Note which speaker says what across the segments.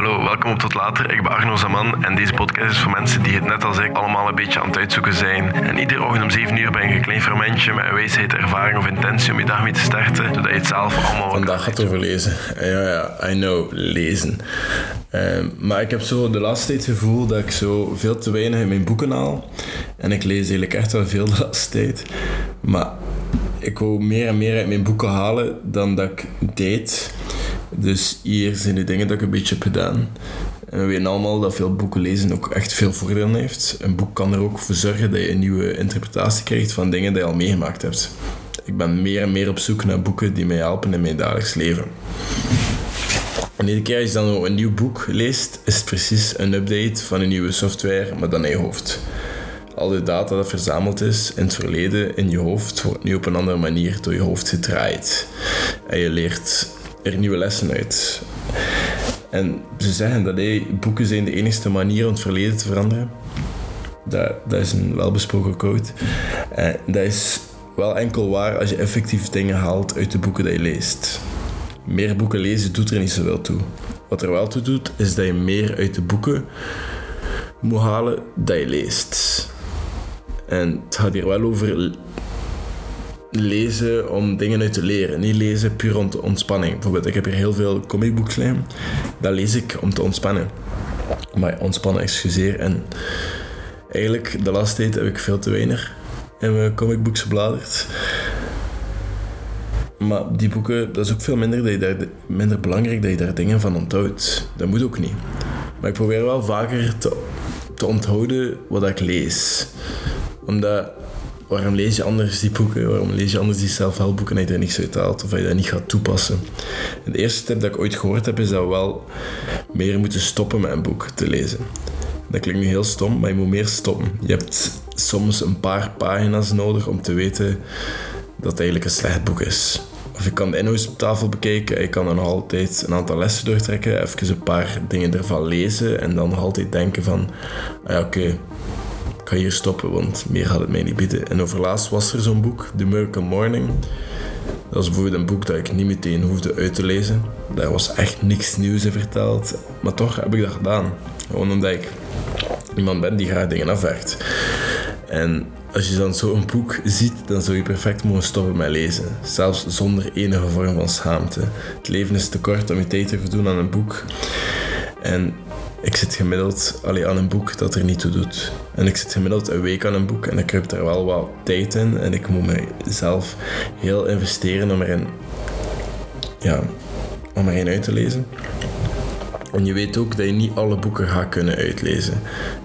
Speaker 1: Hallo, welkom op Tot Later. Ik ben Arno Zaman en deze podcast is voor mensen die het net als ik allemaal een beetje aan het uitzoeken zijn. En iedere ochtend om 7 uur ben ik een klein fermentje met een wijsheid, ervaring of intentie om je dag mee te starten, zodat je het zelf allemaal...
Speaker 2: Vandaag gaat over lezen. Ja, ja, I know, lezen. Ehm, maar ik heb zo de laatste tijd het gevoel dat ik zo veel te weinig in mijn boeken haal. En ik lees eigenlijk echt wel veel de laatste tijd. Maar ik wou meer en meer uit mijn boeken halen dan dat ik deed. Dus hier zijn de dingen dat ik een beetje heb gedaan. En we weten allemaal dat veel boeken lezen ook echt veel voordelen heeft. Een boek kan er ook voor zorgen dat je een nieuwe interpretatie krijgt van dingen die je al meegemaakt hebt. Ik ben meer en meer op zoek naar boeken die mij helpen in mijn dagelijks leven. En iedere keer als je dan een nieuw boek leest, is het precies een update van een nieuwe software, maar dan in je hoofd. Al de data dat verzameld is in het verleden in je hoofd, wordt nu op een andere manier door je hoofd gedraaid. En je leert er nieuwe lessen uit. En ze zeggen dat hey, boeken zijn de enige manier om het verleden te veranderen. Dat, dat is een welbesproken quote. En dat is wel enkel waar als je effectief dingen haalt uit de boeken die je leest. Meer boeken lezen doet er niet zoveel toe. Wat er wel toe doet, is dat je meer uit de boeken moet halen dat je leest. En het gaat hier wel over lezen om dingen uit te leren. Niet lezen puur om te ontspanning. Bijvoorbeeld, ik heb hier heel veel comicbooks liggen. Dat lees ik om te ontspannen. Maar ontspannen, excuseer. En eigenlijk, de laatste tijd heb ik veel te weinig in mijn comicbooks gebladerd. Maar die boeken, dat is ook veel minder, dat je daar, minder belangrijk dat je daar dingen van onthoudt. Dat moet ook niet. Maar ik probeer wel vaker te, te onthouden wat ik lees. Omdat waarom lees je anders die boeken? Waarom lees je anders die zelfhelpboeken en je er niks uit haalt of je dat niet gaat toepassen? En de eerste tip dat ik ooit gehoord heb is dat we wel meer moeten stoppen met een boek te lezen. Dat klinkt nu heel stom, maar je moet meer stoppen. Je hebt soms een paar pagina's nodig om te weten dat het eigenlijk een slecht boek is. Of je kan de inhoudstafel bekijken, je kan dan nog altijd een aantal lessen doortrekken, even een paar dingen ervan lezen en dan nog altijd denken van, ah ja oké, ga hier stoppen, want meer gaat het mij niet bieden. En overlaatst was er zo'n boek, The Miracle Morning. Dat was bijvoorbeeld een boek dat ik niet meteen hoefde uit te lezen. Daar was echt niks nieuws in verteld. Maar toch heb ik dat gedaan. Gewoon omdat ik iemand ben die graag dingen afwerkt. En als je dan zo'n boek ziet, dan zou je perfect mogen stoppen met lezen. Zelfs zonder enige vorm van schaamte. Het leven is te kort om je tijd te verdoen aan een boek. En ik zit gemiddeld alleen aan een boek dat er niet toe doet. En ik zit gemiddeld een week aan een boek en ik heb er wel wat tijd in. En ik moet mezelf heel investeren om erin, ja, om erin uit te lezen. En je weet ook dat je niet alle boeken gaat kunnen uitlezen.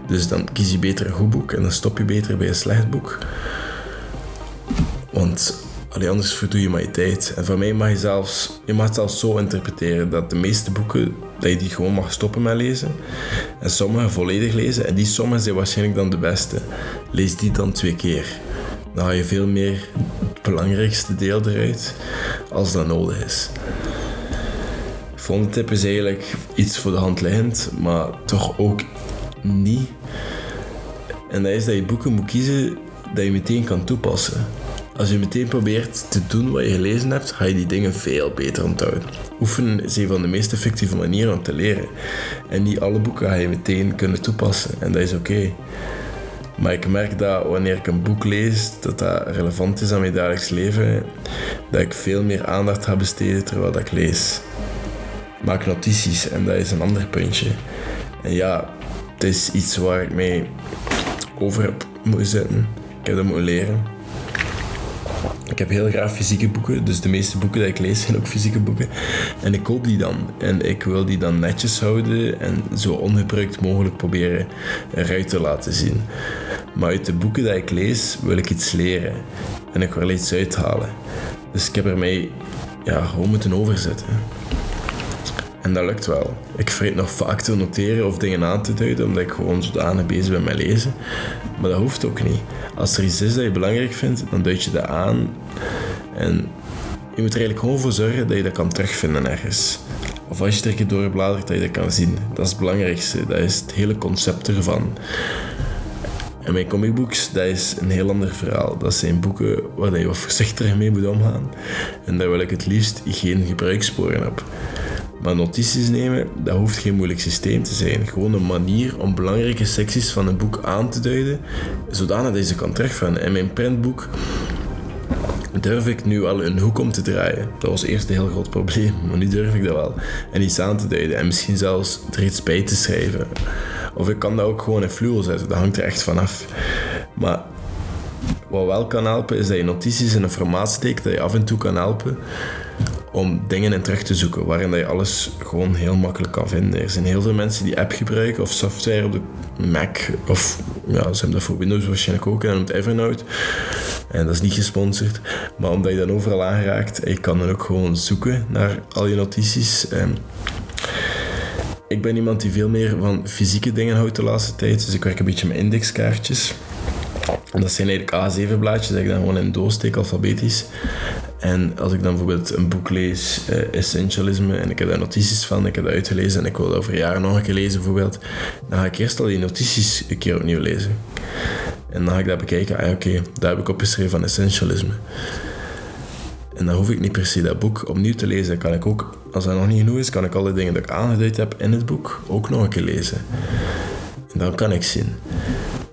Speaker 2: Dus dan kies je beter een goed boek en dan stop je beter bij een slecht boek. Want allee, anders verdoe je maar je tijd. En voor mij mag je zelfs, je mag het zelfs zo interpreteren dat de meeste boeken, dat je die gewoon mag stoppen met lezen. En sommige volledig lezen. En die sommige zijn waarschijnlijk dan de beste. Lees die dan twee keer. Dan haal je veel meer het belangrijkste deel eruit als dat nodig is. Volgende tip is eigenlijk iets voor de hand liggend, maar toch ook niet. En dat is dat je boeken moet kiezen dat je meteen kan toepassen. Als je meteen probeert te doen wat je gelezen hebt, ga je die dingen veel beter onthouden. Oefenen is een van de meest effectieve manieren om te leren. En niet alle boeken ga je meteen kunnen toepassen. En dat is oké. Maar ik merk dat wanneer ik een boek lees, dat dat relevant is aan mijn dagelijks leven, dat ik veel meer aandacht ga besteden terwijl ik lees. Maak notities en dat is een ander puntje. En ja, het is iets waar ik mee over heb moeten zitten. Ik heb dat moeten leren. Ik heb heel graag fysieke boeken, dus de meeste boeken die ik lees zijn ook fysieke boeken. En ik koop die dan. En ik wil die dan netjes houden en zo ongebruikt mogelijk proberen eruit te laten zien. Maar uit de boeken die ik lees wil ik iets leren. En ik wil iets uithalen. Dus ik heb er mij ja, gewoon moeten overzetten. En dat lukt wel. Ik vergeet nog vaak te noteren of dingen aan te duiden, omdat ik gewoon zodanig bezig ben met lezen. Maar dat hoeft ook niet. Als er iets is dat je belangrijk vindt, dan duid je dat aan. En je moet er eigenlijk gewoon voor zorgen dat je dat kan terugvinden ergens. Of als je er een keer doorbladert, dat je dat kan zien. Dat is het belangrijkste. Dat is het hele concept ervan. En mijn comicbooks, dat is een heel ander verhaal. Dat zijn boeken waar je wat voorzichtiger mee moet omgaan. En daar wil ik het liefst geen gebruikssporen op. Maar notities nemen, dat hoeft geen moeilijk systeem te zijn. Gewoon een manier om belangrijke secties van een boek aan te duiden, zodanig dat je ze kan terugvinden. In mijn printboek durf ik nu al een hoek om te draaien. Dat was eerst een heel groot probleem, maar nu durf ik dat wel. En iets aan te duiden en misschien zelfs er iets bij te schrijven. Of ik kan dat ook gewoon in fluo zetten, dat hangt er echt vanaf. Maar wat wel kan helpen, is dat je notities in een formaat steekt dat je af en toe kan helpen om dingen in terug te zoeken, waarin je alles gewoon heel makkelijk kan vinden. Er zijn heel veel mensen die app gebruiken of software op de Mac, of ja, ze hebben dat voor Windows waarschijnlijk ook, en noemt Evernote. En dat is niet gesponsord, maar omdat je dan overal aangeraakt, je kan dan ook gewoon zoeken naar al je notities. Ik ben iemand die veel meer van fysieke dingen houdt de laatste tijd, dus ik werk een beetje met indexkaartjes. Dat zijn eigenlijk A7-blaadjes dat ik dan gewoon in doos steek, alfabetisch. En als ik dan bijvoorbeeld een boek lees, uh, Essentialisme, en ik heb daar notities van, ik heb dat uitgelezen en ik wil dat over jaren nog een keer lezen bijvoorbeeld, dan ga ik eerst al die notities een keer opnieuw lezen. En dan ga ik dat bekijken, ah oké, daar heb ik opgeschreven van Essentialisme. En dan hoef ik niet per se dat boek opnieuw te lezen. Kan ik ook, als dat nog niet genoeg is, kan ik alle dingen die ik aangeduid heb in het boek ook nog een keer lezen. En dan kan ik zien.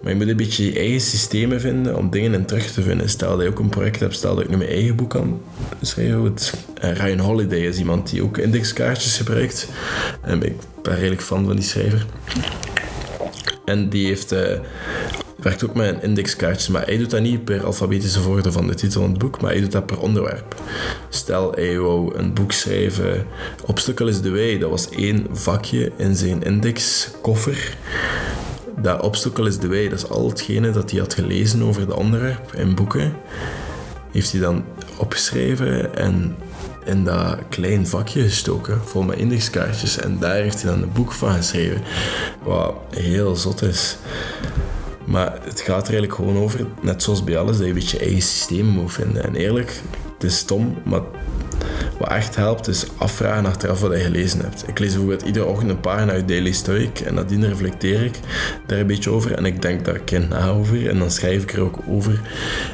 Speaker 2: Maar je moet een beetje je eigen systemen vinden om dingen in terug te vinden. Stel dat je ook een project hebt, stel dat ik nu mijn eigen boek kan schrijven. En Ryan Holiday is iemand die ook indexkaartjes gebruikt. En ik ben redelijk fan van die schrijver. En die heeft, uh, werkt ook met indexkaartjes, maar hij doet dat niet per alfabetische volgorde van de titel van het boek, maar hij doet dat per onderwerp. Stel, hij wou een boek schrijven, Obstacle is the Way, dat was één vakje in zijn indexkoffer dat obstacle is the way. Dat is al hetgene dat hij had gelezen over het onderwerp in boeken. Heeft hij dan opgeschreven en in dat klein vakje gestoken, vol met indexkaartjes. En daar heeft hij dan een boek van geschreven. Wat heel zot is. Maar het gaat er eigenlijk gewoon over, net zoals bij alles, dat je een beetje je eigen systeem moet vinden. En eerlijk, het is stom, maar wat echt helpt is afvragen achteraf wat je gelezen hebt. Ik lees bijvoorbeeld iedere ochtend een pagina uit Daily Stoic en nadien reflecteer ik daar een beetje over en ik denk daar kind na over en dan schrijf ik er ook over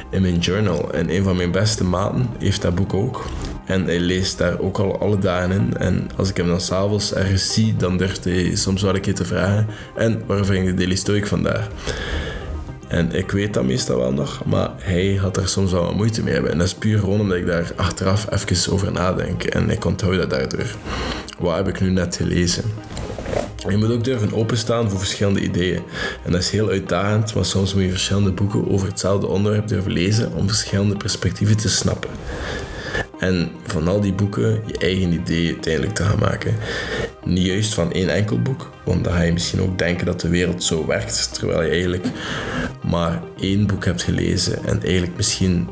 Speaker 2: in mijn journal. En een van mijn beste maten heeft dat boek ook. En hij leest daar ook al alle dagen in. En als ik hem dan s'avonds ergens zie, dan durft hij soms wel een keer te vragen. En waar vind ik de Daily Stoic vandaar? En ik weet dat meestal wel nog, maar hij had er soms wel wat moeite mee hebben. En dat is puur gewoon omdat ik daar achteraf even over nadenk. En ik onthoud dat daardoor. Wat heb ik nu net gelezen? Je moet ook durven openstaan voor verschillende ideeën. En dat is heel uitdagend, maar soms moet je verschillende boeken over hetzelfde onderwerp durven lezen om verschillende perspectieven te snappen. En van al die boeken je eigen idee uiteindelijk te gaan maken. Niet juist van één enkel boek, want dan ga je misschien ook denken dat de wereld zo werkt, terwijl je eigenlijk maar één boek hebt gelezen en eigenlijk misschien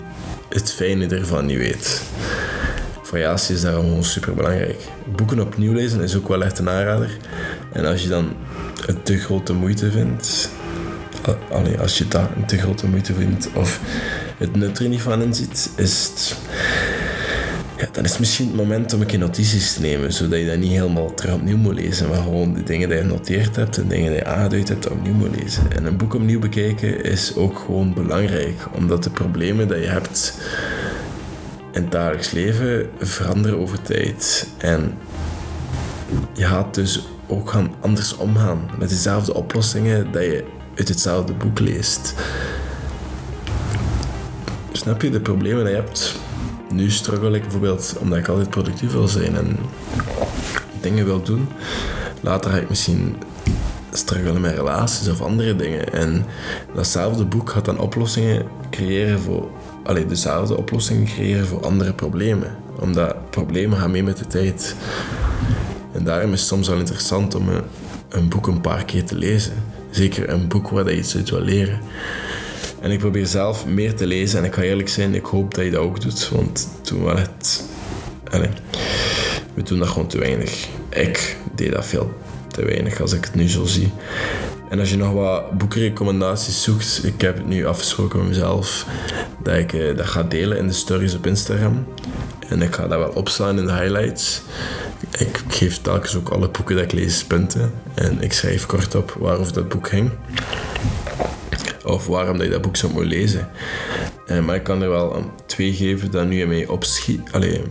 Speaker 2: het fijne ervan niet weet. Variatie is daarom gewoon super belangrijk. Boeken opnieuw lezen is ook wel echt een aanrader. En als je dan een te grote moeite vindt, allee, als je dat een te grote moeite vindt of het nut er niet van inziet, is het ja, dan is misschien het moment om een keer notities te nemen, zodat je dat niet helemaal terug opnieuw moet lezen, maar gewoon de dingen die je genoteerd hebt en dingen die je aangeduid hebt opnieuw moet lezen. En een boek opnieuw bekijken is ook gewoon belangrijk, omdat de problemen die je hebt in het dagelijks leven veranderen over tijd. En je gaat dus ook gaan anders omgaan met dezelfde oplossingen dat je uit hetzelfde boek leest. Snap je de problemen die je hebt? Nu struggle ik bijvoorbeeld omdat ik altijd productief wil zijn en dingen wil doen. Later ga ik misschien struggelen met relaties of andere dingen. En datzelfde boek gaat dan oplossingen creëren voor... Allee, dezelfde oplossingen creëren voor andere problemen. Omdat problemen gaan mee met de tijd. En daarom is het soms wel interessant om een, een boek een paar keer te lezen. Zeker een boek waar je iets uit wil leren. En ik probeer zelf meer te lezen. En ik ga eerlijk zijn, ik hoop dat je dat ook doet. Want toen was het... We doen dat gewoon te weinig. Ik deed dat veel te weinig als ik het nu zo zie. En als je nog wat boekenrecommendaties zoekt, ik heb het nu afgesproken met mezelf dat ik eh, dat ga delen in de stories op Instagram. En ik ga dat wel opslaan in de highlights. Ik geef telkens ook alle boeken dat ik lees punten. En ik schrijf kort op waarover dat boek ging of waarom dat je dat boek zou moeten lezen. Uh, maar ik kan er wel twee geven dat nu in mijn,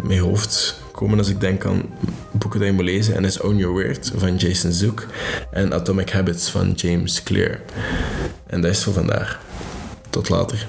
Speaker 2: mijn hoofd opkomen als ik denk aan boeken die je moet lezen. En is Own Your Word van Jason Zook en Atomic Habits van James Clear. En dat is voor vandaag. Tot later.